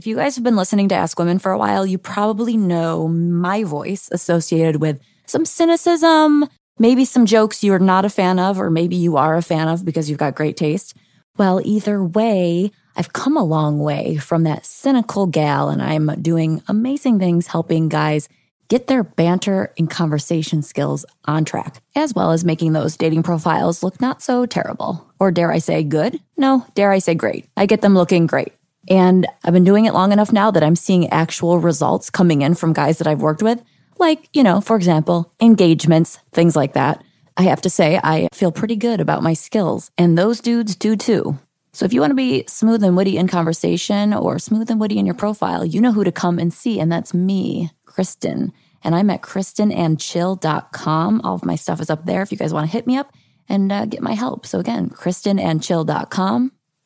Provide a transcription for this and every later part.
If you guys have been listening to Ask Women for a while, you probably know my voice associated with some cynicism, maybe some jokes you're not a fan of, or maybe you are a fan of because you've got great taste. Well, either way, I've come a long way from that cynical gal, and I'm doing amazing things helping guys get their banter and conversation skills on track, as well as making those dating profiles look not so terrible. Or dare I say good? No, dare I say great. I get them looking great. And I've been doing it long enough now that I'm seeing actual results coming in from guys that I've worked with. Like, you know, for example, engagements, things like that. I have to say, I feel pretty good about my skills, and those dudes do too. So if you want to be smooth and witty in conversation or smooth and witty in your profile, you know who to come and see, and that's me, Kristen. And I'm at kristenandchill.com. All of my stuff is up there if you guys want to hit me up and uh, get my help. So again, kristenandchill.com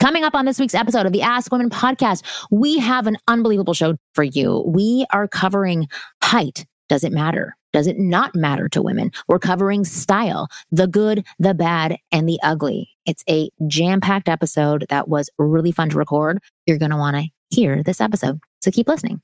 Coming up on this week's episode of the Ask Women podcast, we have an unbelievable show for you. We are covering height. Does it matter? Does it not matter to women? We're covering style, the good, the bad, and the ugly. It's a jam packed episode that was really fun to record. You're going to want to hear this episode. So keep listening.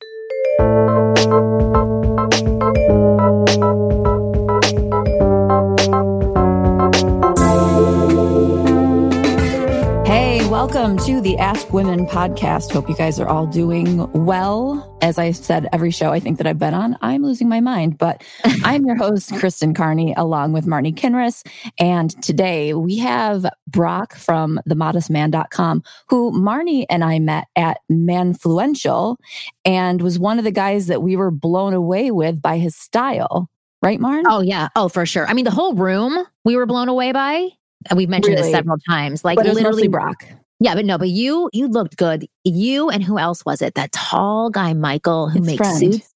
Welcome to the Ask Women podcast. Hope you guys are all doing well. As I said, every show I think that I've been on, I'm losing my mind, but I'm your host, Kristen Carney, along with Marnie Kinrys. And today we have Brock from themodestman.com, who Marnie and I met at Menfluential and was one of the guys that we were blown away with by his style. Right, Marn? Oh, yeah. Oh, for sure. I mean, the whole room we were blown away by. And We've mentioned really? this several times. Like literally, Brock. Yeah, but no, but you you looked good. You and who else was it? That tall guy, Michael, who His makes friend. suits.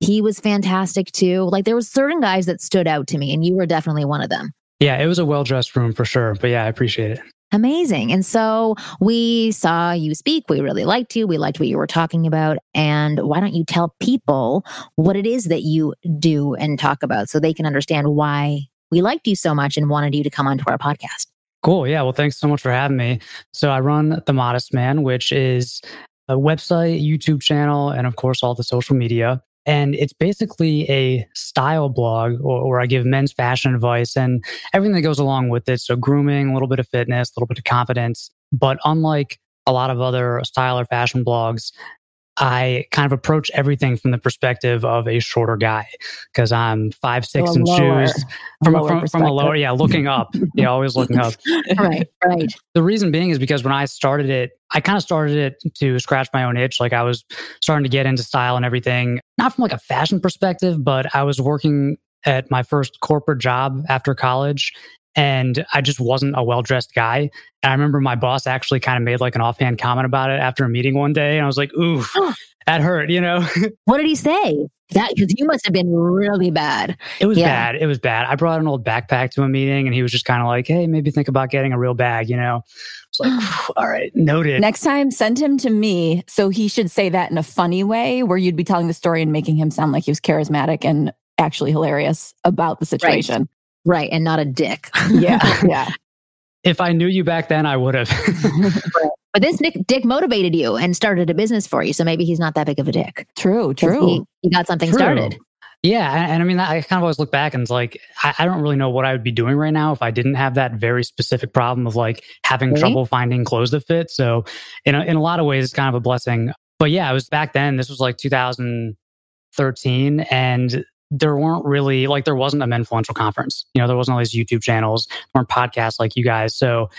He was fantastic too. Like there were certain guys that stood out to me, and you were definitely one of them. Yeah, it was a well dressed room for sure. But yeah, I appreciate it. Amazing. And so we saw you speak. We really liked you. We liked what you were talking about. And why don't you tell people what it is that you do and talk about so they can understand why we liked you so much and wanted you to come onto our podcast? Cool. Yeah. Well, thanks so much for having me. So I run The Modest Man, which is a website, YouTube channel, and of course, all the social media. And it's basically a style blog where I give men's fashion advice and everything that goes along with it. So grooming, a little bit of fitness, a little bit of confidence. But unlike a lot of other style or fashion blogs, I kind of approach everything from the perspective of a shorter guy because I'm five six so in lower, shoes from a, from, from, a lower yeah looking up yeah always looking up. Right right. The reason being is because when I started it I kind of started it to scratch my own itch like I was starting to get into style and everything not from like a fashion perspective but I was working at my first corporate job after college and I just wasn't a well dressed guy. And I remember my boss actually kind of made like an offhand comment about it after a meeting one day. And I was like, ooh, that hurt, you know? what did he say? That because you must have been really bad. It was yeah. bad. It was bad. I brought an old backpack to a meeting and he was just kind of like, hey, maybe think about getting a real bag, you know? It's like, all right, noted. Next time, send him to me. So he should say that in a funny way where you'd be telling the story and making him sound like he was charismatic and actually hilarious about the situation. Right. Right. And not a dick. Yeah. yeah. If I knew you back then, I would have. But this Nick, dick motivated you and started a business for you. So maybe he's not that big of a dick. True, true. He, he got something true. started. Yeah. And, and, I mean, I kind of always look back and it's like, I, I, don't really know what I would be doing right now if I didn't have that very specific problem of like having really? trouble finding clothes that fit. So, in a, in a lot of ways, it's kind of a blessing. But yeah, it was back then, this was like 2013. And there weren't really like there wasn't a influential conference. You know, there wasn't all these YouTube channels, weren't podcasts like you guys. So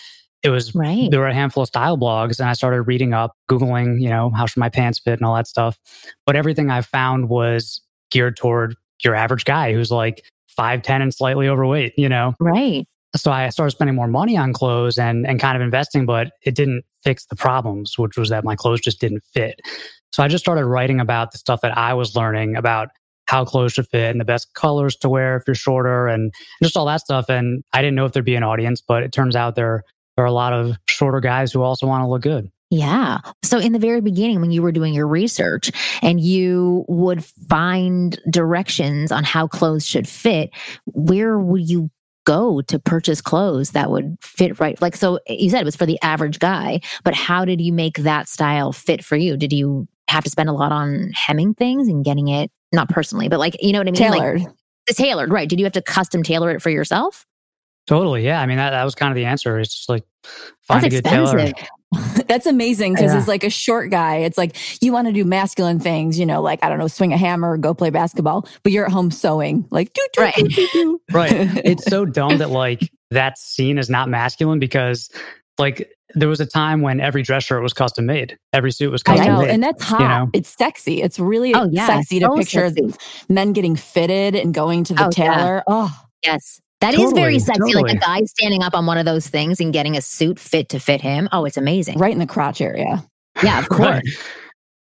it was right. there were a handful of style blogs and I started reading up, Googling, you know, how should my pants fit and all that stuff. But everything I found was geared toward your average guy who's like 5'10 and slightly overweight, you know? Right. So I started spending more money on clothes and, and kind of investing, but it didn't fix the problems, which was that my clothes just didn't fit. So I just started writing about the stuff that I was learning about how clothes should fit and the best colors to wear if you're shorter and just all that stuff. And I didn't know if there'd be an audience, but it turns out there, there are a lot of shorter guys who also want to look good. Yeah. So in the very beginning, when you were doing your research and you would find directions on how clothes should fit, where would you go to purchase clothes that would fit right? Like, so you said it was for the average guy, but how did you make that style fit for you? Did you have to spend a lot on hemming things and getting it, not personally, but like, you know what I mean? Tailored. Like, tailored, right. Did you have to custom tailor it for yourself? Totally. Yeah. I mean, that, that was kind of the answer. It's just like find That's a good expensive. tailor. That's amazing because yeah. it's like a short guy. It's like you want to do masculine things, you know, like I don't know, swing a hammer, or go play basketball, but you're at home sewing, like doo, doo, right, doo, doo, right. It's so dumb that like that scene is not masculine because like there was a time when every dress shirt was custom made, every suit was custom know, made, and that's hot. You know? It's sexy. It's really oh, yeah, sexy to picture sexy. men getting fitted and going to the oh, tailor. Yeah. Oh, yes. That totally, is very sexy. Totally. Like a guy standing up on one of those things and getting a suit fit to fit him. Oh, it's amazing. Right in the crotch area. Yeah, of course. right.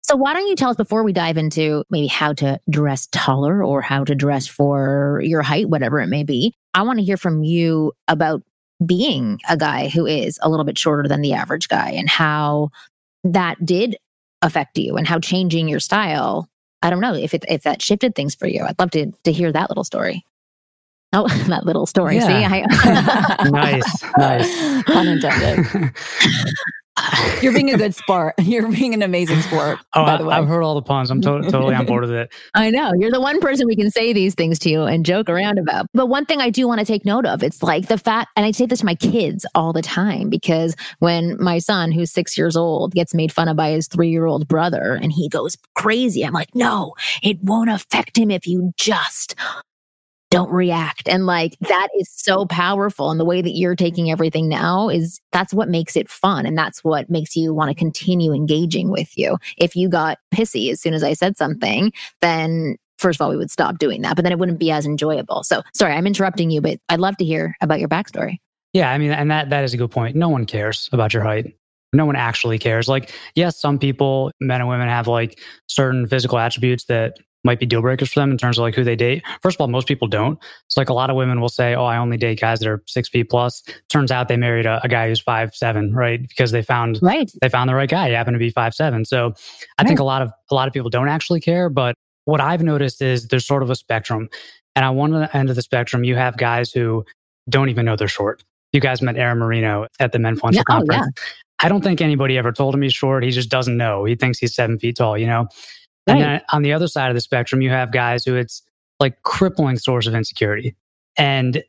So why don't you tell us before we dive into maybe how to dress taller or how to dress for your height, whatever it may be? I want to hear from you about being a guy who is a little bit shorter than the average guy and how that did affect you and how changing your style. I don't know if it, if that shifted things for you. I'd love to to hear that little story. Oh, that little story. Yeah. See, I, nice, nice. Pun intended. You're being a good sport. You're being an amazing sport. Oh, by the way. I've heard all the puns. I'm to- totally on board with it. I know. You're the one person we can say these things to you and joke around about. But one thing I do want to take note of, it's like the fact, and I say this to my kids all the time because when my son, who's six years old, gets made fun of by his three year old brother and he goes crazy, I'm like, no, it won't affect him if you just don't react. And like that is so powerful. And the way that you're taking everything now is that's what makes it fun. And that's what makes you want to continue engaging with you. If you got pissy as soon as I said something, then first of all, we would stop doing that, but then it wouldn't be as enjoyable. So sorry, I'm interrupting you, but I'd love to hear about your backstory. Yeah, I mean, and that that is a good point. No one cares about your height. No one actually cares. Like, yes, some people, men and women, have like certain physical attributes that might be deal breakers for them in terms of like who they date. First of all, most people don't. It's like a lot of women will say, "Oh, I only date guys that are six feet plus." Turns out they married a, a guy who's five seven, right? Because they found right. they found the right guy. He happened to be five seven. So I right. think a lot of a lot of people don't actually care. But what I've noticed is there's sort of a spectrum, and on one end of the spectrum, you have guys who don't even know they're short. You guys met Aaron Marino at the Menfluential oh, yeah, conference. Oh, yeah. I don't think anybody ever told him he's short. He just doesn't know. He thinks he's seven feet tall. You know. Right. And then on the other side of the spectrum, you have guys who it's like crippling source of insecurity. And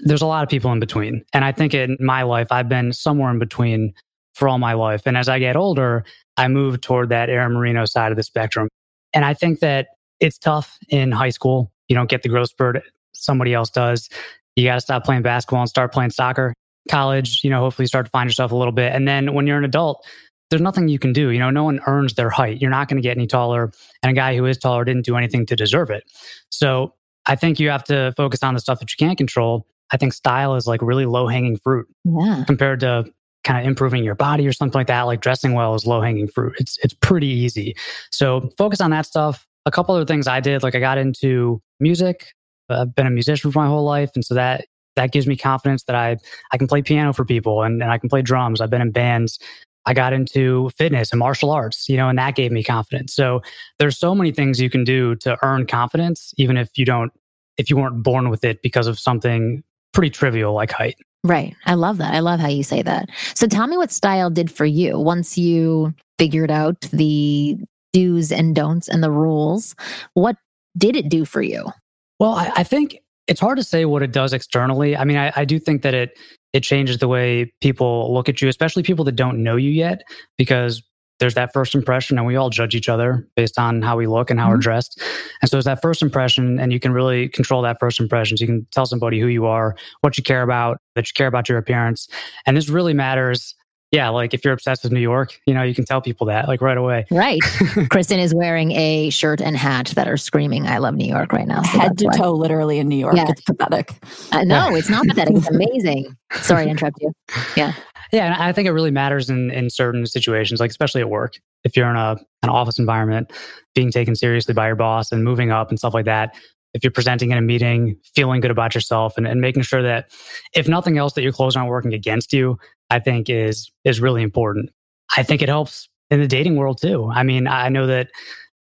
there's a lot of people in between. And I think in my life, I've been somewhere in between for all my life. And as I get older, I move toward that Aaron Marino side of the spectrum. And I think that it's tough in high school. You don't get the growth spurt somebody else does. You got to stop playing basketball and start playing soccer. College, you know, hopefully you start to find yourself a little bit. And then when you're an adult, there's nothing you can do. You know, no one earns their height. You're not going to get any taller. And a guy who is taller didn't do anything to deserve it. So I think you have to focus on the stuff that you can't control. I think style is like really low hanging fruit yeah. compared to kind of improving your body or something like that. Like dressing well is low hanging fruit. It's it's pretty easy. So focus on that stuff. A couple other things I did, like I got into music. I've been a musician for my whole life, and so that that gives me confidence that I I can play piano for people and, and I can play drums. I've been in bands. I got into fitness and martial arts, you know, and that gave me confidence. So there's so many things you can do to earn confidence, even if you don't, if you weren't born with it because of something pretty trivial like height. Right. I love that. I love how you say that. So tell me what style did for you once you figured out the do's and don'ts and the rules. What did it do for you? Well, I, I think it's hard to say what it does externally. I mean, I, I do think that it it changes the way people look at you, especially people that don't know you yet, because there's that first impression and we all judge each other based on how we look and how mm-hmm. we're dressed. And so it's that first impression and you can really control that first impression. So you can tell somebody who you are, what you care about, that you care about your appearance. And this really matters yeah, like if you're obsessed with New York, you know, you can tell people that like right away. Right. Kristen is wearing a shirt and hat that are screaming, I love New York right now. So Head to why. toe, literally in New York. Yeah. It's pathetic. Uh, no, it's not pathetic. It's amazing. Sorry to interrupt you. Yeah. Yeah. And I think it really matters in, in certain situations, like especially at work. If you're in a, an office environment, being taken seriously by your boss and moving up and stuff like that, if you're presenting in a meeting, feeling good about yourself and, and making sure that if nothing else, that your clothes aren't working against you, I think is is really important. I think it helps in the dating world too. I mean, I know that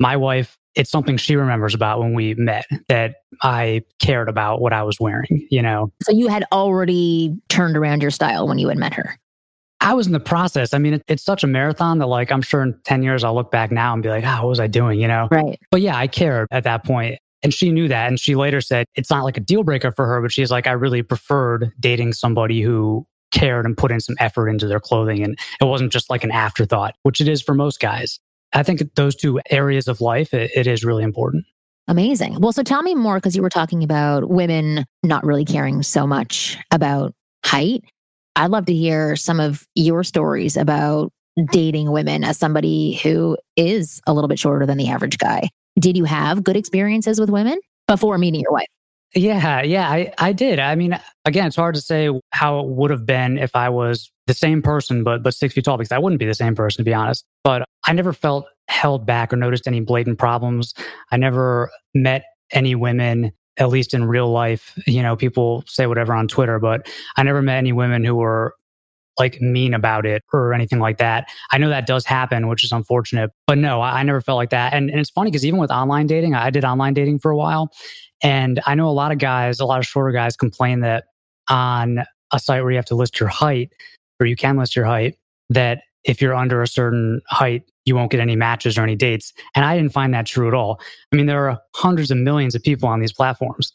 my wife, it's something she remembers about when we met that I cared about what I was wearing, you know. So you had already turned around your style when you had met her. I was in the process. I mean, it, it's such a marathon that, like, I'm sure in 10 years I'll look back now and be like, oh, what was I doing? You know? Right. But yeah, I cared at that point. And she knew that. And she later said it's not like a deal breaker for her, but she's like, I really preferred dating somebody who cared and put in some effort into their clothing. And it wasn't just like an afterthought, which it is for most guys. I think those two areas of life, it, it is really important. Amazing. Well, so tell me more because you were talking about women not really caring so much about height. I'd love to hear some of your stories about dating women as somebody who is a little bit shorter than the average guy. Did you have good experiences with women before meeting your wife? Yeah, yeah, I, I did. I mean, again, it's hard to say how it would have been if I was the same person, but but six feet tall, because I wouldn't be the same person to be honest. But I never felt held back or noticed any blatant problems. I never met any women, at least in real life. You know, people say whatever on Twitter, but I never met any women who were like mean about it or anything like that. I know that does happen, which is unfortunate, but no, I, I never felt like that. And, and it's funny because even with online dating, I did online dating for a while and I know a lot of guys, a lot of shorter guys complain that on a site where you have to list your height, or you can list your height, that if you're under a certain height, you won't get any matches or any dates. And I didn't find that true at all. I mean, there are hundreds of millions of people on these platforms,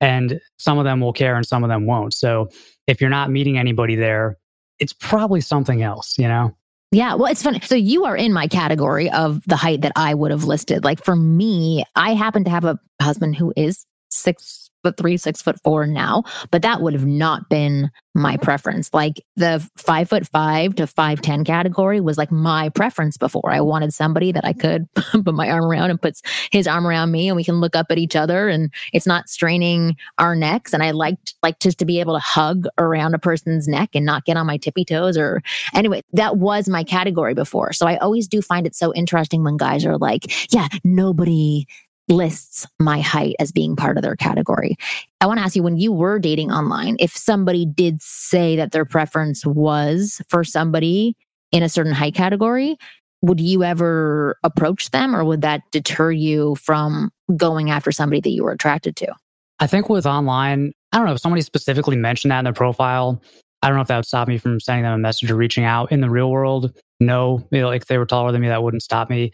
and some of them will care and some of them won't. So if you're not meeting anybody there, it's probably something else, you know? Yeah, well, it's funny. So you are in my category of the height that I would have listed. Like for me, I happen to have a husband who is six foot three, six foot four now, but that would have not been my preference. Like the five foot five to five ten category was like my preference before. I wanted somebody that I could put my arm around and puts his arm around me, and we can look up at each other, and it's not straining our necks. And I liked like just to be able to hug around a person's neck and not get on my tippy toes. Or anyway, that was my category before. So I always do find it so interesting when guys are like, "Yeah, nobody lists my height as being part of their category. I want to ask you when you were dating online, if somebody did say that their preference was for somebody in a certain height category, would you ever approach them or would that deter you from going after somebody that you were attracted to? I think with online, I don't know if somebody specifically mentioned that in their profile. I don't know if that would stop me from sending them a message or reaching out in the real world. No, you know, like if they were taller than me, that wouldn't stop me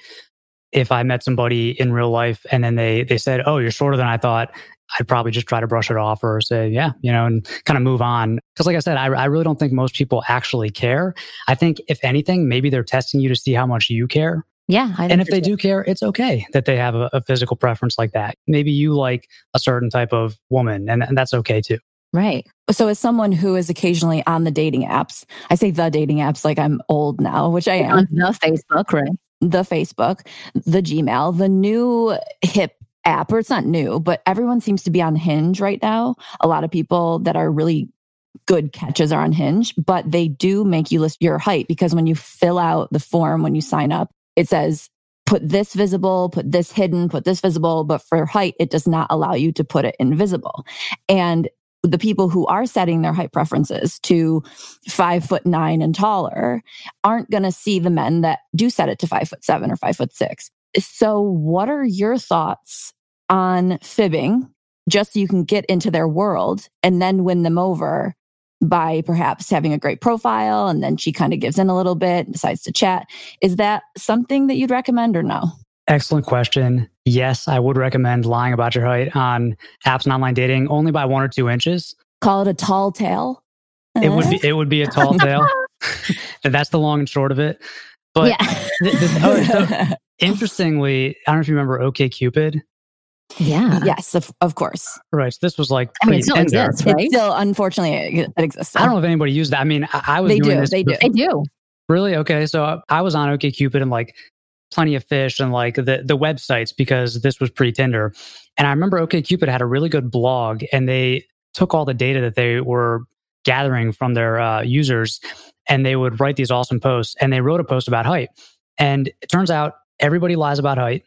if I met somebody in real life and then they they said, "Oh, you're shorter than I thought," I'd probably just try to brush it off or say, "Yeah," you know, and kind of move on. Because, like I said, I, I really don't think most people actually care. I think if anything, maybe they're testing you to see how much you care. Yeah, and if they do care, it's okay that they have a, a, physical preference like that. Maybe you like a certain type of woman, and, and that's okay too. Right. So, as someone who is occasionally on the dating apps, I say the dating apps like I'm old now, which I am. On the Facebook, right? The Facebook, the Gmail, the new hip app, or it's not new, but everyone seems to be on Hinge right now. A lot of people that are really good catches are on Hinge, but they do make you list your height because when you fill out the form when you sign up, it says put this visible, put this hidden, put this visible, but for height, it does not allow you to put it invisible. And the people who are setting their height preferences to five foot nine and taller aren't going to see the men that do set it to five foot seven or five foot six. So, what are your thoughts on fibbing just so you can get into their world and then win them over by perhaps having a great profile and then she kind of gives in a little bit and decides to chat? Is that something that you'd recommend or no? Excellent question. Yes, I would recommend lying about your height on apps and online dating only by one or two inches. Call it a tall tale. It would be uh-huh. it would be a tall tale. and that's the long and short of it. But yeah. th- this- oh, so interestingly, I don't know if you remember OK Cupid. yeah. yes, of, of course. Right. So this was like I mean, it still pre-Tinder. exists, right? It's still, unfortunately, it, it exists. I don't know if anybody used that. I mean, I, I was They doing do, this. they do. I do. Really? Okay. So I- I was on OK Cupid and like Plenty of Fish and like the the websites because this was pre Tinder. And I remember OK Cupid had a really good blog and they took all the data that they were gathering from their uh, users and they would write these awesome posts. And they wrote a post about height. And it turns out everybody lies about height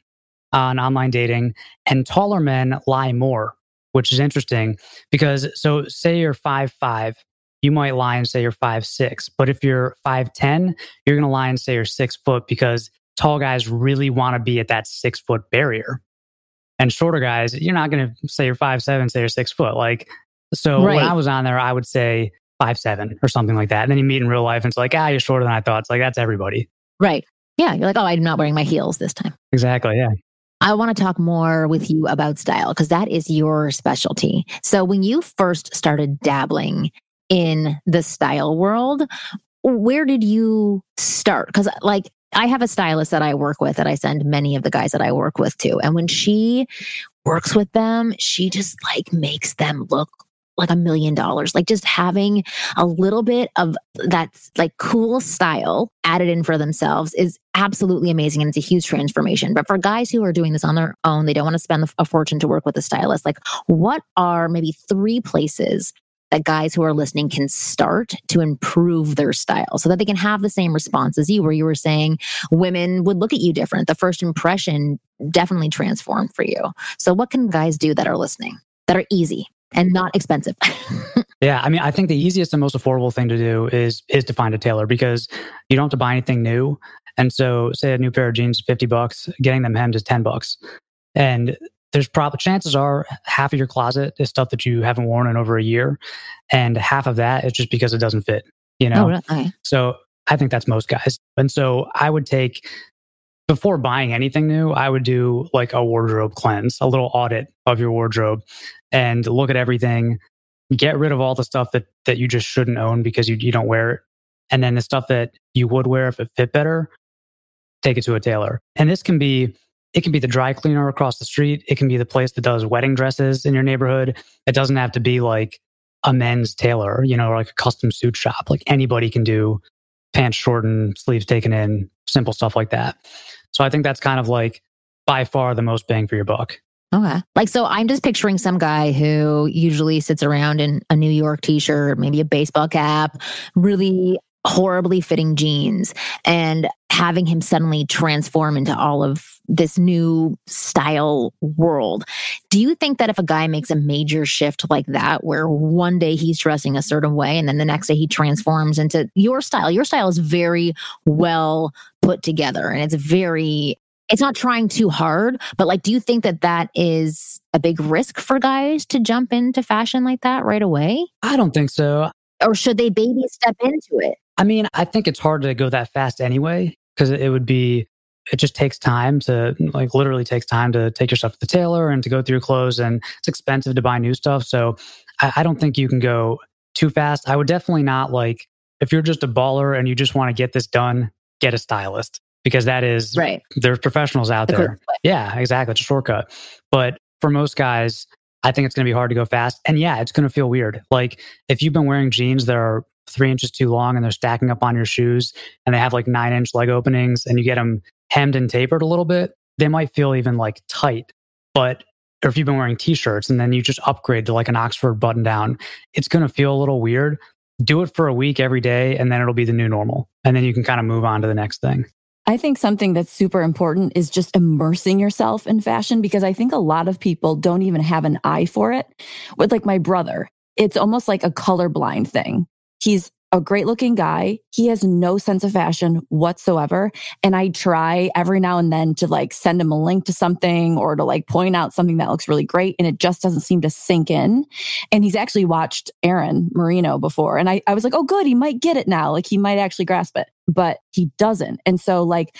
on online dating, and taller men lie more, which is interesting because so say you're five five, you might lie and say you're five six, but if you're five ten, you're gonna lie and say you're six foot because tall guys really want to be at that six foot barrier, and shorter guys, you're not gonna say you're five seven, say you're six foot. Like so, Right. when I was on there, I would say five seven or something like that, and then you meet in real life, and it's like ah, you're shorter than I thought. It's like that's everybody. Right. Yeah. You're like, oh, I'm not wearing my heels this time. Exactly. Yeah. I want to talk more with you about style because that is your specialty. So, when you first started dabbling in the style world, where did you start? Because, like, I have a stylist that I work with that I send many of the guys that I work with to. And when she works with them, she just like makes them look like a million dollars. Like just having a little bit of that like cool style added in for themselves is absolutely amazing and it's a huge transformation. But for guys who are doing this on their own, they don't want to spend a fortune to work with a stylist. Like what are maybe three places that guys who are listening can start to improve their style so that they can have the same response as you, where you were saying women would look at you different. The first impression definitely transformed for you. So, what can guys do that are listening that are easy and not expensive? Yeah, I mean, I think the easiest and most affordable thing to do is is to find a tailor because you don't have to buy anything new. And so, say a new pair of jeans fifty bucks, getting them hemmed is ten bucks, and there's probably chances are half of your closet is stuff that you haven't worn in over a year, and half of that is just because it doesn't fit. You oh, know, oh, really? Okay. so I think that's most guys. And so I would take before buying anything new, I would do like a wardrobe cleanse, a little audit of your wardrobe and look at everything, get rid of all the stuff that that you just shouldn't own because you you don't wear it. And then the stuff that you would wear if it fit better, take it to a tailor. And this can be it can be the dry cleaner across the street. It can be the place that does wedding dresses in your neighborhood. It doesn't have to be like a men's tailor, you know, or like a custom suit shop. Like anybody can do pants shortened, sleeves taken in, simple stuff like that. So I think that's kind of like by far the most bang for your buck. Okay. Like, so I'm just picturing some guy who usually sits around in a New York t shirt, maybe a baseball cap, really horribly fitting jeans, and having him suddenly transform into all of this new style world. Do you think that if a guy makes a major shift like that, where one day he's dressing a certain way and then the next day he transforms into your style, your style is very well put together and it's very it's not trying too hard, but like, do you think that that is a big risk for guys to jump into fashion like that right away? I don't think so. Or should they baby step into it? I mean, I think it's hard to go that fast anyway, because it would be, it just takes time to, like, literally takes time to take your stuff to the tailor and to go through your clothes, and it's expensive to buy new stuff. So I, I don't think you can go too fast. I would definitely not like, if you're just a baller and you just want to get this done, get a stylist because that is, Right. there's professionals out The there. quick. Yeah, exactly. It's a shortcut. But for most guys, I think it's going to be hard to go fast. And yeah, it's going to feel weird. Like if you've been wearing jeans that are three inches too long and they're stacking up on your shoes and they have like nine inch leg openings and you get them hemmed and tapered a little bit, they might feel even like tight. But or if you've been wearing t shirts and then you just upgrade to like an Oxford button down, it's going to feel a little weird. Do it for a week every day and then it'll be the new normal. And then you can kind of move on to the next thing. I think something that's super important is just immersing yourself in fashion because I think a lot of people don't even have an eye for it. With like my brother, it's almost like a colorblind thing. He's a great looking guy. He has no sense of fashion whatsoever. And I try every now and then to like send him a link to something or to like point out something that looks really great. And it just doesn't seem to sink in. And he's actually watched Aaron Marino before. And I, I was like, oh, good. He might get it now. Like he might actually grasp it, but he doesn't. And so like,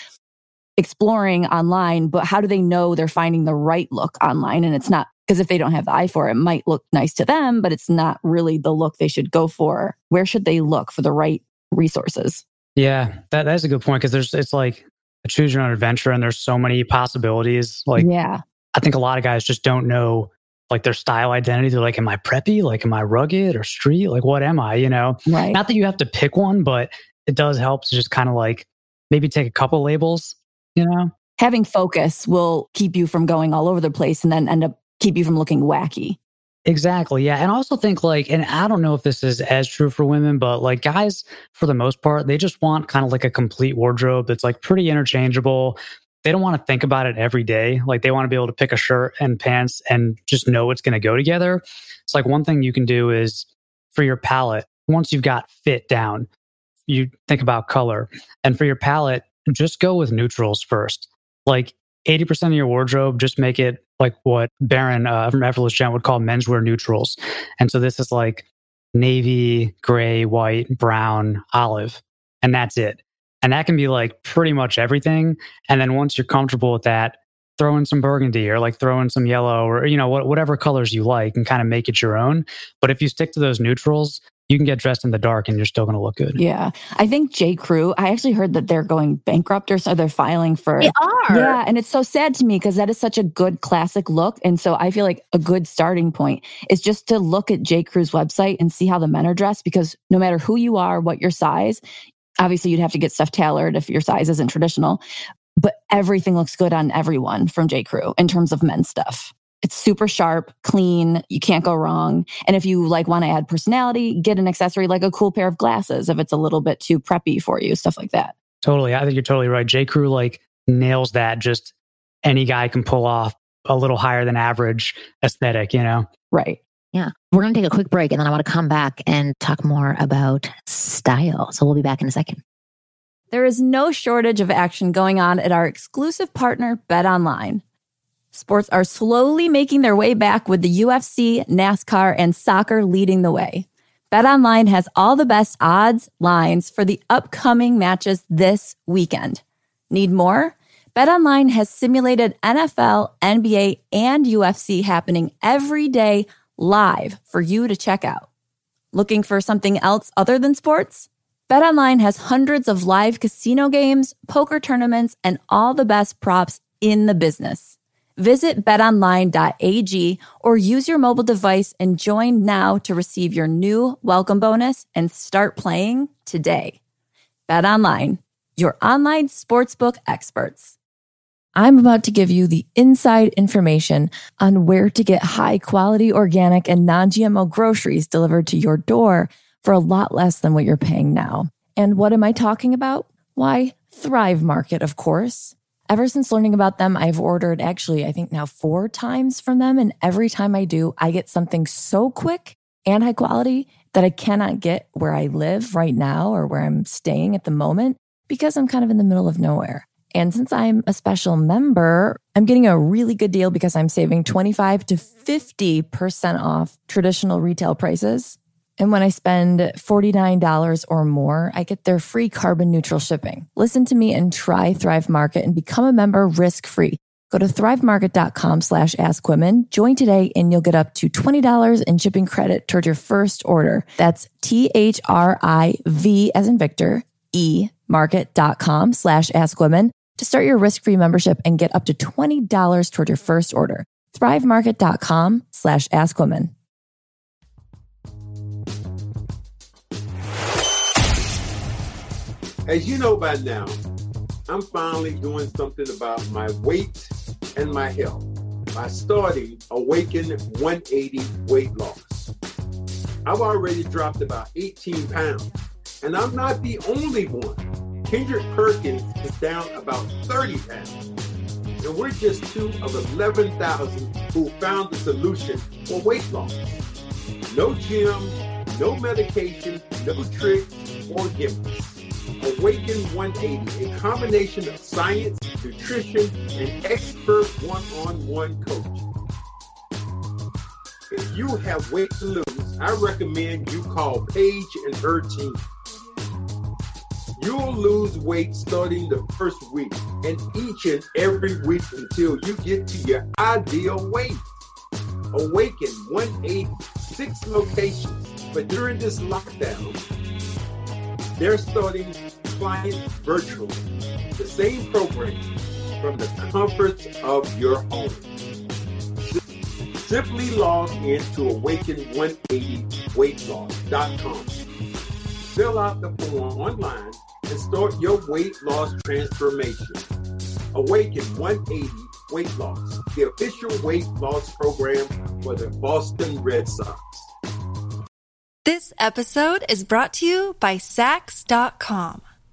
exploring online, but how do they know they're finding the right look online? And it's not because if they don't have the eye for it, it might look nice to them, but it's not really the look they should go for. Where should they look for the right resources? Yeah, that that's a good point because there's it's like a choose your own adventure and there's so many possibilities. Like yeah. I think a lot of guys just don't know like their style identity. They're like, am I preppy? Like, am I rugged or street? Like, what am I? You know, Right. not that you have to pick one, but it does help to just kind of like maybe take a couple labels, you know? Having focus will keep you from going all over the place and then end up keep you from looking wacky. Exactly. Yeah. And I also think like, and I don't know if this is as true for women, but like guys, for the most part, they just want kind of like a complete wardrobe that's like pretty interchangeable. They don't want to think about it every day. Like they want to be able to pick a shirt and pants and just know it's going to go together. It's like one thing you can do is for your palette, once you've got fit down, you think about color. And for your palette, just go with neutrals first. Like 80% of your wardrobe, just make it like what Barron uh, from Effortless Gent would call menswear neutrals. And so this is like navy, gray, white, brown, olive, and that's it. And that can be like pretty much everything. And then once you're comfortable with that, throw in some burgundy or like throw in some yellow or, you know, what, whatever colors you like and kind of make it your own. But if you stick to those neutrals, you can get dressed in the dark and you're still going to look good. Yeah. I think J. Crew, I actually heard that they're going bankrupt or so they're filing for They are. Yeah, and it's so sad to me because that is such a good classic look. And so I feel like a good starting point is just to look at J. Crew's website and see how the men are dressed because no matter who you are, what your size, obviously you'd have to get stuff tailored if your size isn't traditional, but everything looks good on everyone from J. Crew in terms of men's stuff. It's super sharp, clean, you can't go wrong. And if you like want to add personality, get an accessory like a cool pair of glasses if it's a little bit too preppy for you, stuff like that. Totally. I think you're totally right. J. Crew like nails that just any guy can pull off a little higher than average aesthetic, you know? Right. Yeah. We're going to take a quick break and then I want to come back and talk more about style. So we'll be back in a second. There is no shortage of action going on at our exclusive partner, Bet Online. Sports are slowly making their way back with the UFC, NASCAR, and soccer leading the way. BetOnline has all the best odds, lines for the upcoming matches this weekend. Need more? BetOnline has simulated NFL, NBA, and UFC happening every day live for you to check out. Looking for something else other than sports? BetOnline has hundreds of live casino games, poker tournaments, and all the best props in the business. Visit betonline.ag or use your mobile device and join now to receive your new welcome bonus and start playing today. BetOnline, your online sportsbook experts. I'm about to give you the inside information on where to get high quality organic and non GMO groceries delivered to your door for a lot less than what you're paying now. And what am I talking about? Why, Thrive Market, of course. Ever since learning about them, I've ordered actually, I think now four times from them. And every time I do, I get something so quick and high quality that I cannot get where I live right now or where I'm staying at the moment because I'm kind of in the middle of nowhere. And since I'm a special member, I'm getting a really good deal because I'm saving 25 to 50% off traditional retail prices. And when I spend $49 or more, I get their free carbon neutral shipping. Listen to me and try Thrive Market and become a member risk free. Go to thrivemarket.com slash askwomen. Join today and you'll get up to $20 in shipping credit toward your first order. That's T-H-R-I-V as in Victor, E market.com slash askwomen to start your risk-free membership and get up to $20 toward your first order. thrivemarket.com slash askwomen. As you know by now, I'm finally doing something about my weight and my health by starting Awaken 180 Weight Loss. I've already dropped about 18 pounds, and I'm not the only one. Kendrick Perkins is down about 30 pounds, and we're just two of 11,000 who found the solution for weight loss. No gym, no medication, no tricks or gimmicks. Awaken 180, a combination of science, nutrition, and expert one-on-one coaching. If you have weight to lose, I recommend you call Paige and her team. You'll lose weight starting the first week and each and every week until you get to your ideal weight. Awaken 180, six locations, but during this lockdown, they're starting virtually. The same program from the comforts of your home. Simply log in to awaken180weightloss.com. Fill out the form online and start your weight loss transformation. Awaken 180 Weight Loss, the official weight loss program for the Boston Red Sox. This episode is brought to you by Saks.com.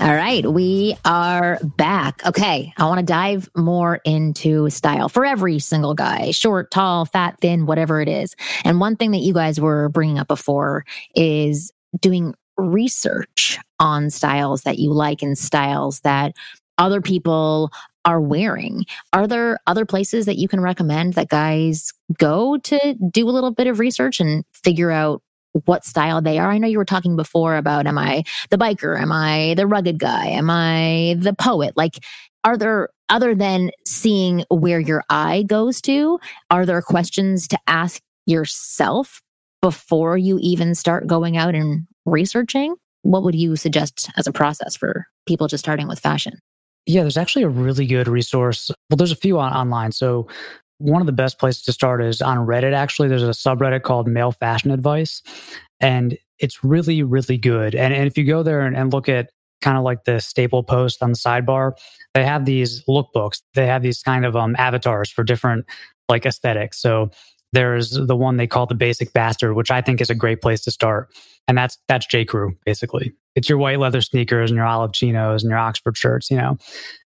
All right, we are back. Okay, I want to dive more into style for every single guy, short, tall, fat, thin, whatever it is. And one thing that you guys were bringing up before is doing research on styles that you like and styles that other people are wearing. Are there other places that you can recommend that guys go to do a little bit of research and figure out what style they are. I know you were talking before about am I the biker? Am I the rugged guy? Am I the poet? Like, are there, other than seeing where your eye goes to, are there questions to ask yourself before you even start going out and researching? What would you suggest as a process for people just starting with fashion? Yeah, there's actually a really good resource. Well, there's a few on, online. So one of the best places to start is on Reddit. Actually, there's a subreddit called Male Fashion Advice, and it's really, really good. And, and if you go there and, and look at kind of like the staple post on the sidebar, they have these lookbooks. They have these kind of um, avatars for different like aesthetics. So there's the one they call the basic bastard, which I think is a great place to start. And that's that's J. Crew, basically. It's your white leather sneakers and your olive chinos and your Oxford shirts, you know.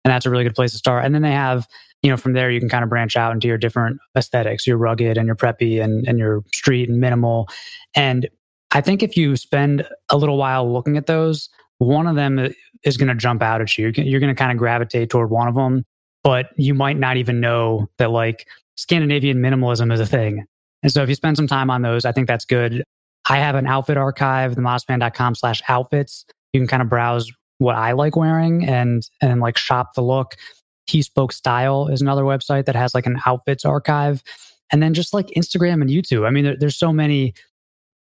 And that's a really good place to start. And then they have you know, from there you can kind of branch out into your different aesthetics, your rugged and your preppy and, and your street and minimal. And I think if you spend a little while looking at those, one of them is going to jump out at you. You're going to kind of gravitate toward one of them, but you might not even know that like Scandinavian minimalism is a thing. And so if you spend some time on those, I think that's good. I have an outfit archive, themodestman.com slash outfits. You can kind of browse what I like wearing and and like shop the look. He Spoke Style is another website that has like an outfits archive. And then just like Instagram and YouTube. I mean, there, there's so many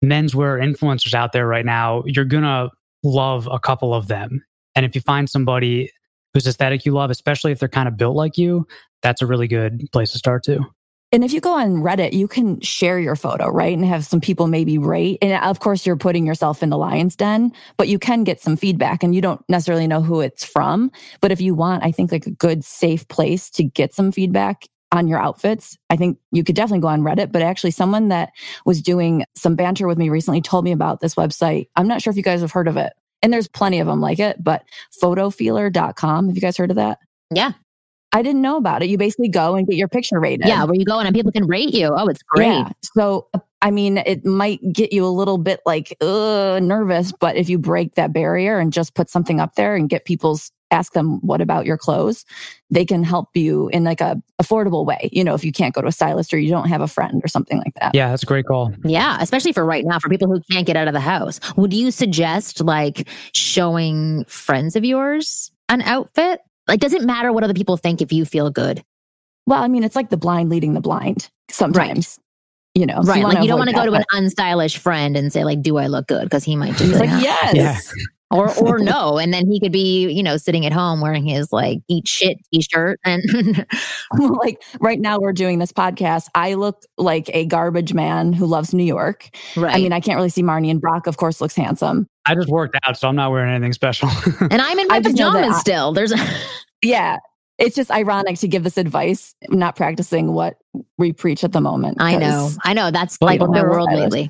menswear influencers out there right now. You're going to love a couple of them. And if you find somebody whose aesthetic you love, especially if they're kind of built like you, that's a really good place to start too. And if you go on Reddit, you can share your photo, right? And have some people maybe rate. And of course, you're putting yourself in the lion's den, but you can get some feedback and you don't necessarily know who it's from. But if you want, I think like a good, safe place to get some feedback on your outfits, I think you could definitely go on Reddit. But actually, someone that was doing some banter with me recently told me about this website. I'm not sure if you guys have heard of it. And there's plenty of them like it, but photofeeler.com. Have you guys heard of that? Yeah. I didn't know about it. You basically go and get your picture rated. Yeah, where you go and people can rate you. Oh, it's great. Yeah. So, I mean, it might get you a little bit like uh, nervous, but if you break that barrier and just put something up there and get people's ask them what about your clothes, they can help you in like a affordable way. You know, if you can't go to a stylist or you don't have a friend or something like that. Yeah, that's a great call. Yeah, especially for right now for people who can't get out of the house. Would you suggest like showing friends of yours an outfit? Like, does it matter what other people think if you feel good? Well, I mean, it's like the blind leading the blind sometimes. Right. You know, right? So you like you don't want to go to an unstylish friend and say like, "Do I look good?" Because he might just like, "Yes." Yeah. or or no and then he could be you know sitting at home wearing his like eat shit t-shirt and like right now we're doing this podcast i look like a garbage man who loves new york right i mean i can't really see marnie and brock of course looks handsome I just worked out, so I'm not wearing anything special. and I'm in my pajamas still. There's a yeah. It's just ironic to give this advice, not practicing what we preach at the moment. I know. I know. That's like my world lately.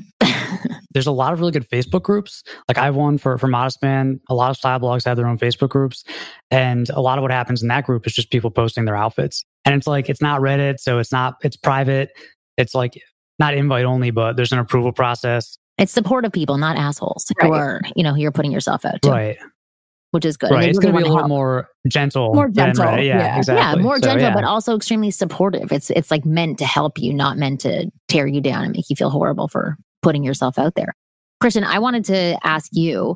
There's a lot of really good Facebook groups. Like I have one for, for Modest Man. A lot of style blogs have their own Facebook groups. And a lot of what happens in that group is just people posting their outfits. And it's like, it's not Reddit. So it's not, it's private. It's like not invite only, but there's an approval process. It's supportive people, not assholes right. who are, you know, who you're putting yourself out to. Right. which is good. Right. It's really going to be a wanna little help. more gentle. More gentle, Yeah, yeah. exactly. Yeah, more So, gentle, yeah. but also extremely supportive. It's it's like meant to help you, not meant to tear you down and make you feel horrible for putting yourself out there. Kristen, I wanted to ask you,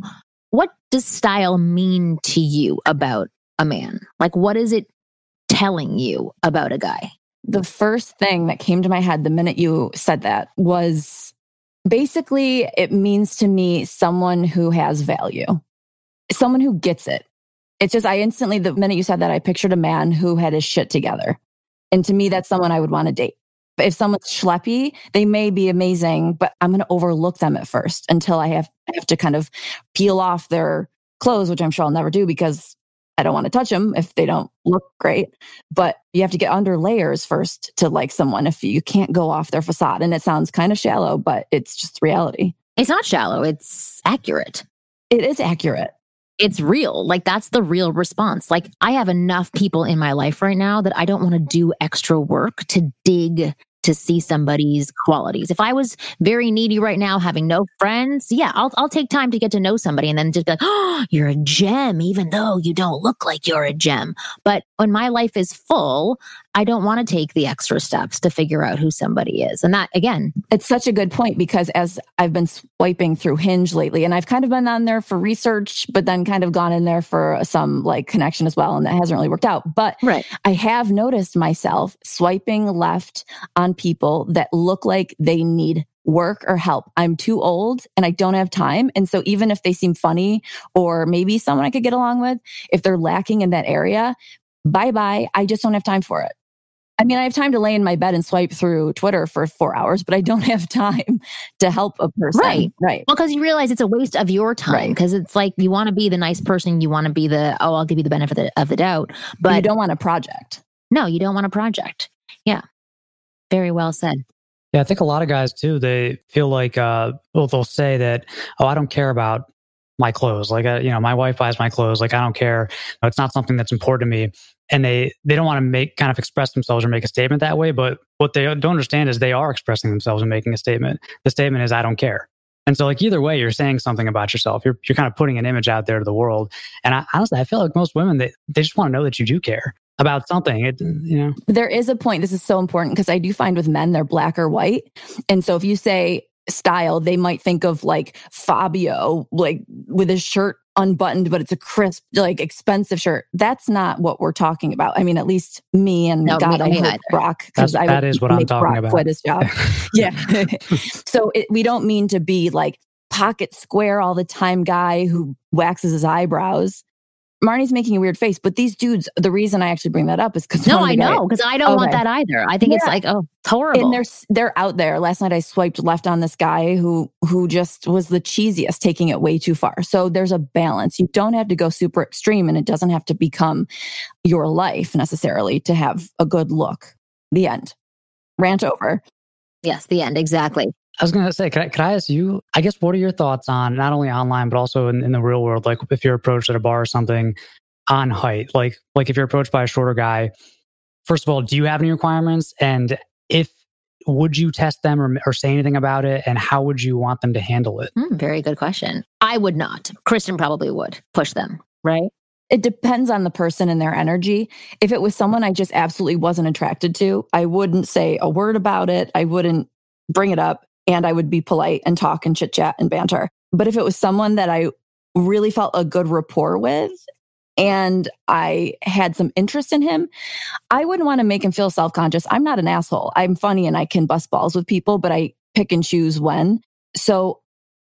what does style mean to you about a man? Like, what is it telling you about a guy? the first thing that came to my head the minute you said that was basically it means to me someone who has value, someone who gets it. It's just, I instantly, the minute you said that, I pictured a man who had his shit together. And to me, that's someone I would want to date. If someone's schleppy, they may be amazing, but I'm going to overlook them at first until I have, have to kind of peel off their clothes, which I'm sure I'll never do because I don't want to touch them if they don't look great. But you have to get under layers first to like someone if you can't go off their facade. And it sounds kind of shallow, but it's just reality. It's not shallow, it's accurate. It is accurate. It's real. Like, that's the real response. Like, I have enough people in my life right now that I don't want to do extra work to dig to see somebody's qualities. If I was very needy right now, having no friends, yeah, I'll, I'll take time to get to know somebody and then just be like, oh, you're a gem, even though you don't look like you're a gem. But when my life is full, I don't want to take the extra steps to figure out who somebody is. And that, again, It's such a good point because as I've been swiping through Hinge lately, and I've kind of been on there for research, but then kind of gone in there for some like connection as well. And that hasn't really worked out. But right. I have noticed myself swiping left on people that look like they need work or help. I'm too old and I don't have time. And so even if they seem funny or maybe someone I could get along with, if they're lacking in that area, bye bye. I just don't have time for it. I mean, I have time to lay in my bed and swipe through Twitter for four hours, but I don't have time to help a person. Right. Right. Well, because you realize it's a waste of your time. Right. Because it's like you want to be the nice person, you want to be the oh, I'll give you the benefit of the, of the doubt, But but you don't want a project. no, you don't want a project. Yeah, very well said. Yeah, I think a lot of guys too. They feel like, uh, well, they'll say that, oh, I don't care about my clothes. Like, uh, you know, my wife buys my clothes. Like, I don't care. It's not something that's important to me. And they they don't want to make kind of express themselves or make a statement that way. But what they don't understand is they are expressing themselves and making a statement. The statement is, I don't care. And so, like either way, you're saying something about yourself. You're you're kind of putting an image out there to the world. And I, honestly, I feel like most women they they just want to know that you do care about something. It you know. there is a point. This is so important because I do find with men, they're black or white. And so if you say style, they might think of like Fabio, like with his shirt unbuttoned, but it's a crisp, like expensive shirt. That's not what we're talking about. I mean, at least me and No, God, me- I me hope. Brock, because I that would what I'm make talking Brock about. quit his job. yeah. so it, we don't mean to be like pocket square all the time guy who waxes his eyebrows. Marni's making a weird face, but these dudes, the reason I actually bring that up is because No, I know because I don't want that either. I think it's like oh, it's horrible. and they're they're out there. Last night I swiped left on this guy who who just was the cheesiest, taking it way too far. So there's a balance. You don't have to go super extreme, and it doesn't have to become your life necessarily to have a good look. The end. Rant over. yes, the end exactly. I was going to say, could I, could I ask you, I guess, what are your thoughts on not only online, but also in, in the real world? Like if you're approached at a bar or something on height, like, like if you're approached by a shorter guy, first of all, do you have any requirements? And if, would you test them or, or say anything about it? And how would you want them to handle it? Hmm, very good question. I would not. Kristen probably would push them. Right. It depends on the person and their energy. If it was someone I just absolutely wasn't attracted to, I wouldn't say a word about it. I wouldn't bring it up and I would be polite and talk and chit chat and banter. But if it was someone that I really felt a good rapport with and I had some interest in him, I wouldn't want to make him feel self conscious. I'm not an asshole. I'm funny and I can bust balls with people, but I pick and choose when. So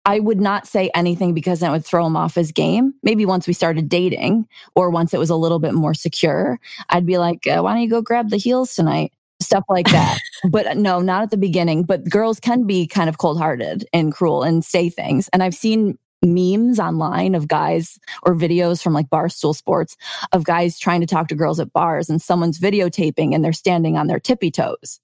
I would not say anything because that would throw him off his game. Maybe once we started dating or once it was a little bit more secure, I'd be like, uh, why don't you go grab the heels tonight? Stuff like that. but uh, no, not at the beginning. But girls can be kind of cold hearted and cruel and say things. And I've seen memes online of guys or videos from like Barstool Sports of guys trying to talk to girls at bars and someone's videotaping and they're standing on their tippy toes.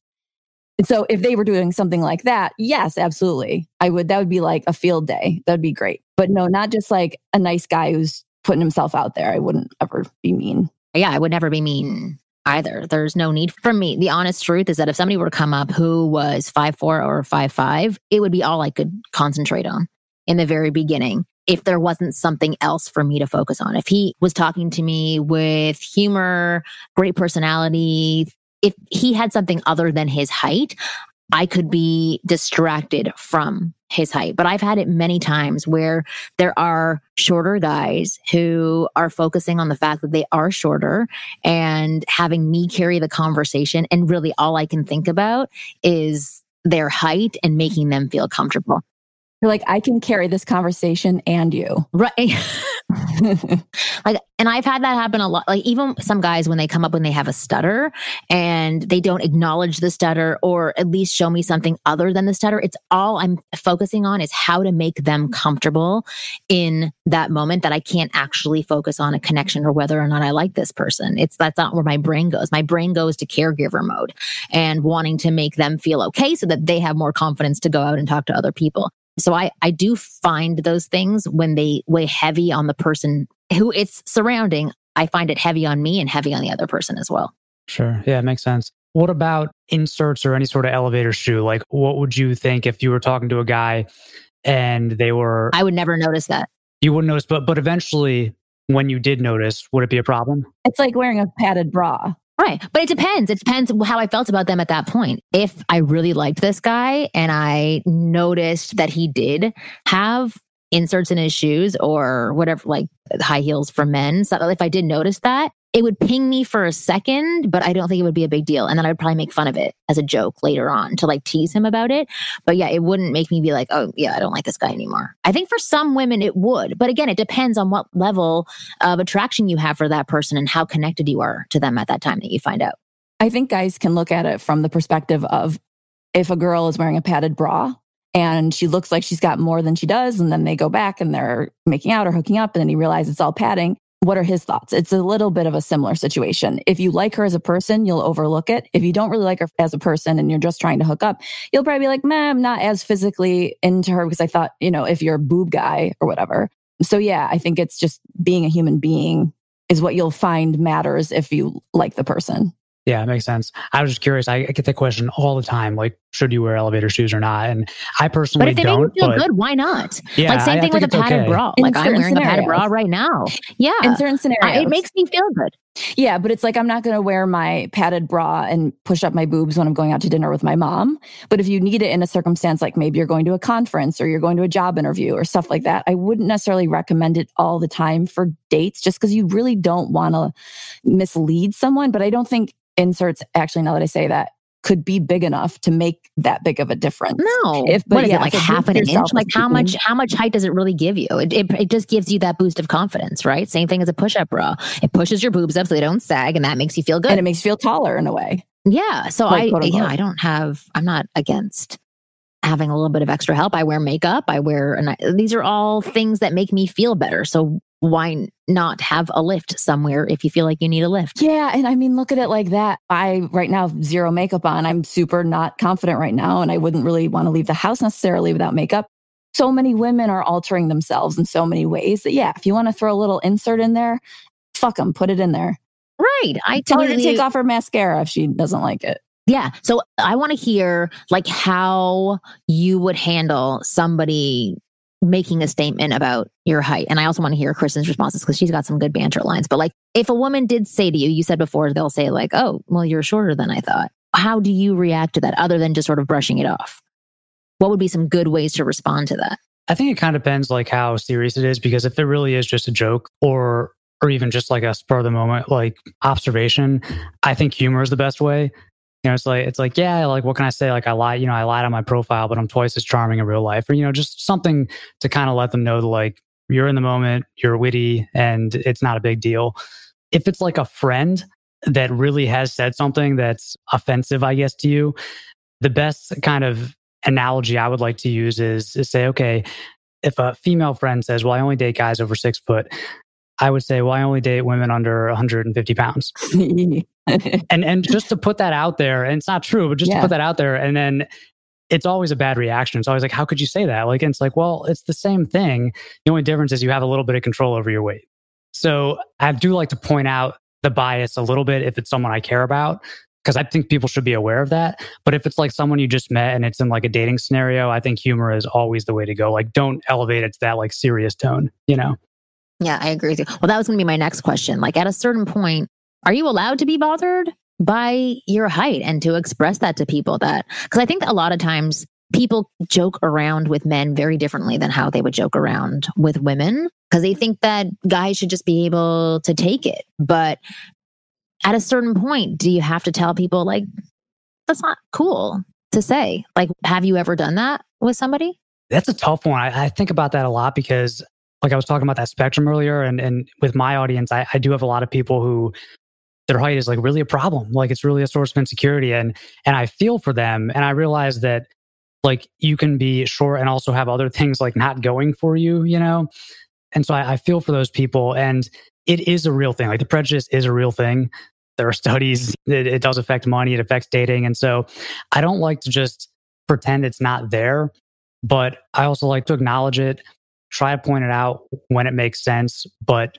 And so if they were doing something like that, yes, absolutely. I would, that would be like a field day. That'd be great. But no, not just like a nice guy who's putting himself out there. I wouldn't ever be mean. Yeah, I would never be mean either. There's no need for me. The honest truth is that if somebody were to come up who was five four or five five, it would be all I could concentrate on in the very beginning. if there wasn't something else for me to focus on. If he was talking to me with humor, great personality, if he had something other than his height, I could be distracted from his height. But I've had it many times where there are shorter guys who are focusing on the fact that they are shorter and having me carry the conversation. And really all I can think about is their height and making them feel comfortable. You're like, I can carry this conversation and you. Right. like, and I've had that happen a lot. Like, even some guys, when they come up when they have a stutter and they don't acknowledge the stutter or at least show me something other than the stutter, it's all I'm focusing on is how to make them mm-hmm. comfortable in that moment that I can't actually focus on a connection or whether or not I like this person. It's that's not where my brain goes. My brain goes to caregiver mode and wanting to make them feel okay so that they have more confidence to go out and talk to other people. So I, I do find those things when they weigh heavy on the person who it's surrounding. I find it heavy on me and heavy on the other person as well. Sure. Yeah, it makes sense. What about inserts or any sort of elevator shoe? Like, what would you think if you were talking to a guy and they were? I would never notice that. You wouldn't notice, but but eventually, when you did notice, would it be a problem? It's like wearing a padded bra. Right. But it depends. It depends how I felt about them at that point. If I really liked this guy and I noticed that he did have inserts in his shoes or whatever, like high heels for men. So if I did notice that, it would ping me for a second, but I don't think it would be a big deal. And then I'd probably make fun of it as a joke later on to like tease him about it. But yeah, it wouldn't make me be like, oh, yeah, I don't like this guy anymore. I think for some women it would. But again, it depends on what level of attraction you have for that person and how connected you are to them at that time that you find out. I think guys can look at it from the perspective of if a girl is wearing a padded bra and she looks like she's got more than she does, and then they go back and they're making out or hooking up, and then he realizes it's all padding what are his thoughts? It's a little bit of a similar situation. If you like her as a person, you'll overlook it. If you don't really like her as a person and you're just trying to hook up, you'll probably be like, man, I'm not as physically into her because I thought, you know, if you're a boob guy or whatever. So yeah, I think it's just being a human being is what you'll find matters if you like the person. Yeah, it makes sense. I was just curious. I, get that question all the time. Like, should you wear elevator shoes or not? And I personally but if they don't. Make you feel but, good, why not? Yeah, like same I, thing I with a padded okay. bra. In like I'm wearing scenarios. a padded bra right now. Yeah, in certain scenarios, I, it makes me feel good. Yeah, but it's like I'm not going to wear my padded bra and push up my boobs when I'm going out to dinner with my mom. But if you need it in a circumstance like maybe you're going to a conference or you're going to a job interview or stuff like that, I wouldn't necessarily recommend it all the time for dates just because you really don't want to mislead someone. But I don't think inserts actually now that I say that could be big enough to make that big of a difference. No, If- but what is yeah, it like half an inch? Like how much? How much height does it really give you? It, it it just gives you that boost of confidence, right? Same thing as a push-up bra. It pushes your boobs up so they don't sag, and that makes you feel good. And it makes you feel taller in a way. Yeah. So Like, I, quote, yeah. I don't have, I'm not against having a little bit of extra help. I wear makeup. I wear, and I, these are all things that make me feel better. So why not have a lift somewhere if you feel like you need a lift? Yeah. And I mean, look at it like that. I, right now, zero makeup on. I'm super not confident right now. And I wouldn't really want to leave the house necessarily without makeup. So many women are altering themselves in so many ways that, yeah, if you want to throw a little insert in there, fuck them, put it in there. Right. I Tell her to take off her mascara if she doesn't like it. Yeah. So I want to hear like how you would handle somebody making a statement about your height. And I also want to hear Kristen's responses because she's got some good banter lines. But like if a woman did say to you, you said before, they'll say like, oh, well, you're shorter than I thought. How do you react to that other than just sort of brushing it off? What would be some good ways to respond to that? I think it kind of depends like how serious it is because if it really is just a joke or or even just like a spur of the moment like observation, I think humor is the best way. You know, it's like it's like yeah, like what can I say? Like I lied, you know, I lied on my profile, but I'm twice as charming in real life, or you know, just something to kind of let them know that like you're in the moment, you're witty, and it's not a big deal. If it's like a friend that really has said something that's offensive, I guess to you, the best kind of analogy I would like to use is, is say, okay, if a female friend says, well, I only date guys over six foot, I would say, well, I only date women under 150 pounds. And and just to put that out there, and it's not true, but just Yeah. to put that out there, and then it's always a bad reaction. It's always like, how could you say that? Like, it's like, well, it's the same thing. The only difference is you have a little bit of control over your weight. So I do like to point out the bias a little bit if it's someone I care about. because I think people should be aware of that. But if it's like someone you just met and it's in like a dating scenario, I think humor is always the way to go. Like, don't elevate it to that like serious tone, you know? Yeah, I agree with you. Well, that was going to be my next question. Like, at a certain point, are you allowed to be bothered by your height and to express that to people? That, because I think a lot of times people joke around with men very differently than how they would joke around with women because they think that guys should just be able to take it. But at a certain point, do you have to tell people, like, that's not cool to say? Like, have you ever done that with somebody? That's a tough one. I, I think about that a lot because, like, I was talking about that spectrum earlier, and, and with my audience, I, I do have a lot of people who their height is like really a problem. Like, it's really a source of insecurity. And, and I feel for them. And I realize that, like, you can be short and also have other things like not going for you, you know? And so I, I feel for those people. And it is a real thing. Like the prejudice is a real thing. There are studies, it, it does affect money, it affects dating. And so I don't like to just pretend it's not there, but I also like to acknowledge it, try to point it out when it makes sense, but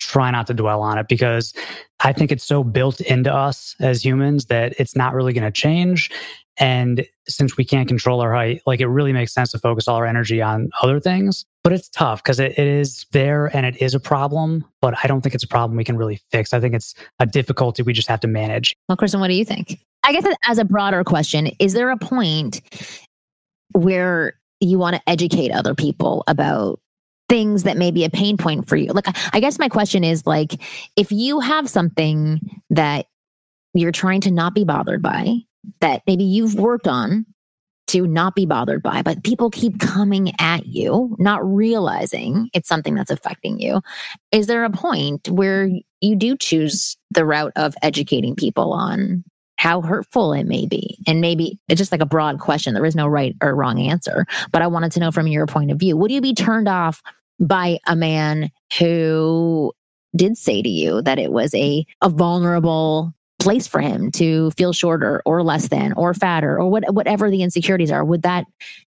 try not to dwell on it because I think it's so built into us as humans that it's not really going to change. And since we can't control our height, like it really makes sense to focus all our energy on other things. But it's tough because it, it is there and it is a problem, but I don't think it's a problem we can really fix. I think it's a difficulty we just have to manage. Well, Kristen, what do you think? I guess as a broader question, is there a point where you want to educate other people about things that may be a pain point for you? Like, I guess my question is like, if you have something that you're trying to not be bothered by, that maybe you've worked on to not be bothered by, but people keep coming at you, not realizing it's something that's affecting you. Is there a point where you do choose the route of educating people on how hurtful it may be? And maybe it's just like a broad question. There is no right or wrong answer, but I wanted to know from your point of view would you be turned off by a man who did say to you that it was a, a vulnerable place for him to feel shorter or less than or fatter or what, whatever the insecurities are would that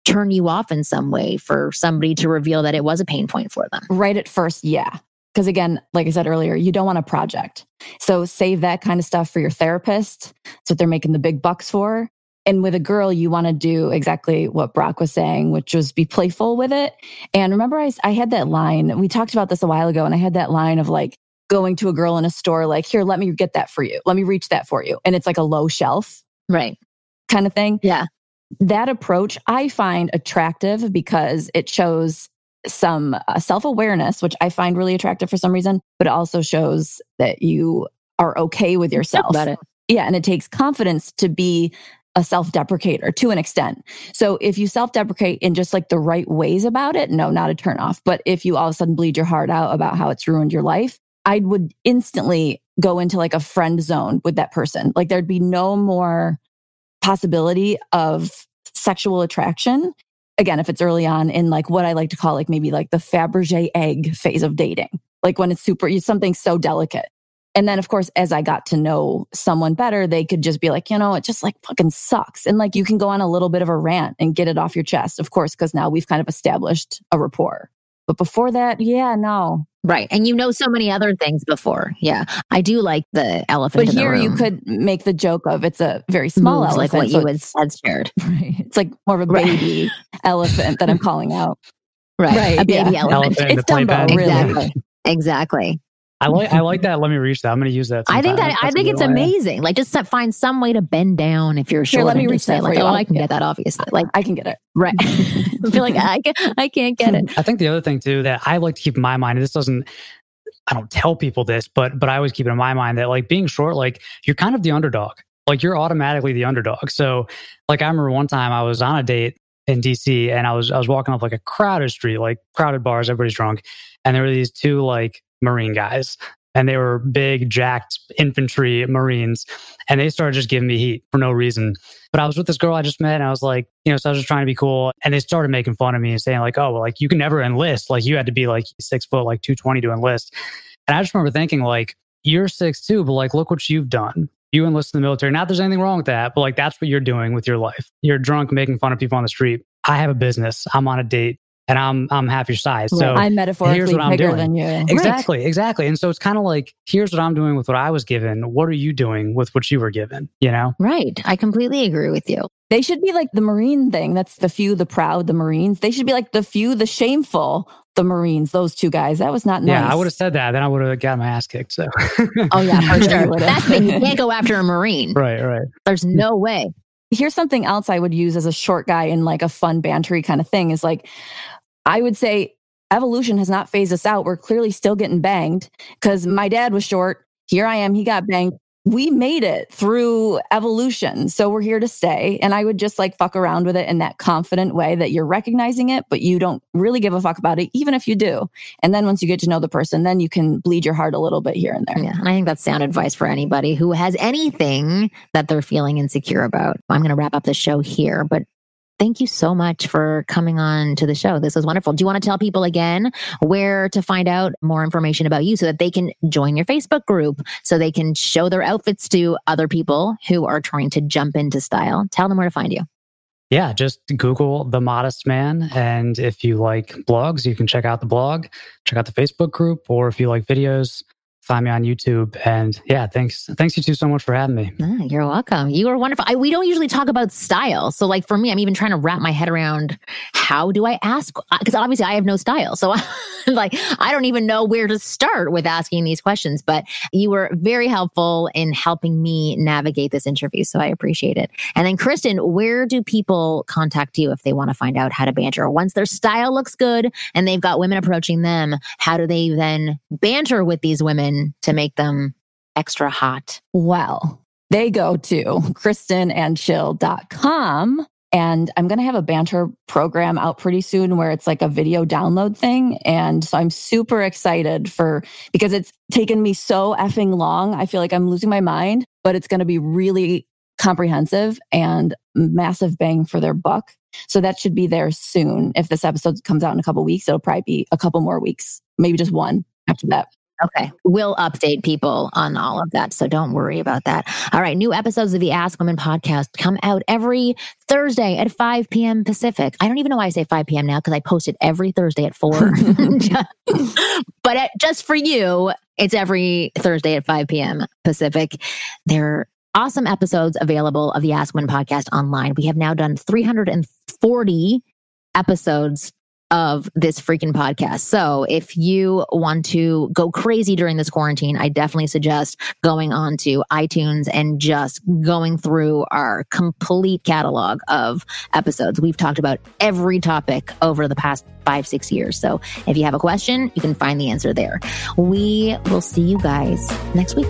turn you off in some way for somebody to reveal that it was a pain point for them right at first yeah because again like i said earlier you don't want a project so save that kind of stuff for your therapist that's what they're making the big bucks for and with a girl you want to do exactly what brock was saying which was be playful with it and remember I, I had that line we talked about this a while ago and i had that line of like going to a girl in a store like, here, let me get that for you. Let me reach that for you. And it's like a low shelf. Right. Kind of thing. Yeah. That approach I find attractive because it shows some uh, self awareness, which I find really attractive for some reason, but it also shows that you are okay with yourself. About it. Yeah. And it takes confidence to be a self deprecator to an extent. So if you self deprecate in just like the right ways about it, no, not a turn off. But if you all of a sudden bleed your heart out about how it's ruined your life, I would instantly go into like a friend zone with that person. Like there'd be no more possibility of sexual attraction. Again, if it's early on in like what I like to call like maybe like the Fabergé egg phase of dating, like when it's super, it's something so delicate. And then, of course, as I got to know someone better, they could just be like, you know, it just like fucking sucks. And like you can go on a little bit of a rant and get it off your chest, of course, because now we've kind of established a rapport. But before that, yeah, no, Right. And you know so many other things before. Yeah. I do like the elephant. But here you could make the joke of it's a very small Moves, elephant. like what so you had it's, said shared. right. it's like more of a baby elephant that I'm calling out. Right. Right, A baby yeah. elephant. Elephant It's the Dumbo, really. Exactly. Exactly. I like I like that. Let me reach that. I'm going to use that. I think that I That's a think it's one. amazing. Like just find some way to bend down if you're short. let me reach that for like, you. oh, I can Yeah. get that obviously. Like I can get it. right. I feel like I can I can't get it. I think the other thing too that I like to keep in my mind, and this doesn't, I don't tell people this, but but I always keep it in my mind that like being short, like you're kind of the underdog. Like you're automatically the underdog. So like I remember one time I was on a date in DC and I was I was walking up like a crowded street, like crowded bars, everybody's drunk, and there were these two like Marine guys. And they were big, jacked infantry Marines. And they started just giving me heat for no reason. But I was with this girl I just met and I was like, you know, so I was just trying to be cool. And they started making fun of me and saying, like, oh, well, like you can never enlist. Like you had to be like six foot, like 220 to enlist. And I just remember thinking, like, you're six too, but like, look what you've done. You enlist in the military. Not there's anything wrong with that, but like that's what you're doing with your life. You're drunk, making fun of people on the street. I have a business. I'm on a date. And I'm I'm half your size. So I'm metaphorically here's what I'm bigger doing. than you. Exactly, exactly. And so it's kind of like, here's what I'm doing with what I was given. What are you doing with what you were given? You know? Right. I completely agree with you. They should be like the Marine thing. That's the few, the proud, the Marines. They should be like the few, the shameful, the Marines. Those two guys. That was not nice. Yeah, I would have said that. Then I would have got my ass kicked. So. Oh yeah, for You sure. would've. That's the thing. You can't go after a Marine. right, right. There's no way. Here's something else I would use as a short guy in like a fun bantery kind of thing is like, I would say evolution has not phased us out. We're clearly still getting banged because my dad was short. Here I am. He got banged. We made it through evolution. So we're here to stay. And I would just like fuck around with it in that confident way that you're recognizing it, but you don't really give a fuck about it, even if you do. And then once you get to know the person, then you can bleed your heart a little bit here and there. Yeah, and I think that's sound advice for anybody who has anything that they're feeling insecure about. I'm going to wrap up the show here, but thank you so much for coming on to the show. This was wonderful. Do you want to tell people again where to find out more information about you so that they can join your Facebook group, so they can show their outfits to other people who are trying to jump into style? Tell them where to find you. Yeah, just Google The Modest Man. And if you like blogs, you can check out the blog, check out the Facebook group, or if you like videos, find me on YouTube. And yeah, thanks. Thanks you two so much for having me. Ah, you're welcome. You are wonderful. I, we don't usually talk about style. So, like for me, I'm even trying to wrap my head around how do I ask? Because obviously, I have no style. So, like, I don't even know where to start with asking these questions. But you were very helpful in helping me navigate this interview. So, I appreciate it. And then, Kristen, where do people contact you if they want to find out how to banter? Once their style looks good and they've got women approaching them, how do they then banter with these women to make them extra hot? Well, they go to kristenandchill.com. And I'm going to have a banter program out pretty soon where it's like a video download thing. And so I'm super excited for because it's taken me so effing long. I feel like I'm losing my mind, but it's going to be really comprehensive and massive bang for their buck. So that should be there soon. If this episode comes out in a couple weeks, it'll probably be a couple more weeks, maybe just one after that. Okay. We'll update people on all of that. So don't worry about that. All right. New episodes of the Ask Women podcast come out every Thursday at 5 p.m. Pacific. I don't even know why I say 5 p.m. now because I post it every Thursday at 4. but at, just for you, it's every Thursday at 5 p.m. Pacific. They're awesome episodes available of the Ask Women podcast online. We have now done 340 episodes of this freaking podcast. So if you want to go crazy during this quarantine, I definitely suggest going on to iTunes and just going through our complete catalog of episodes. We've talked about every topic over the past five, six years. So if you have a question, you can find the answer there. We will see you guys next week.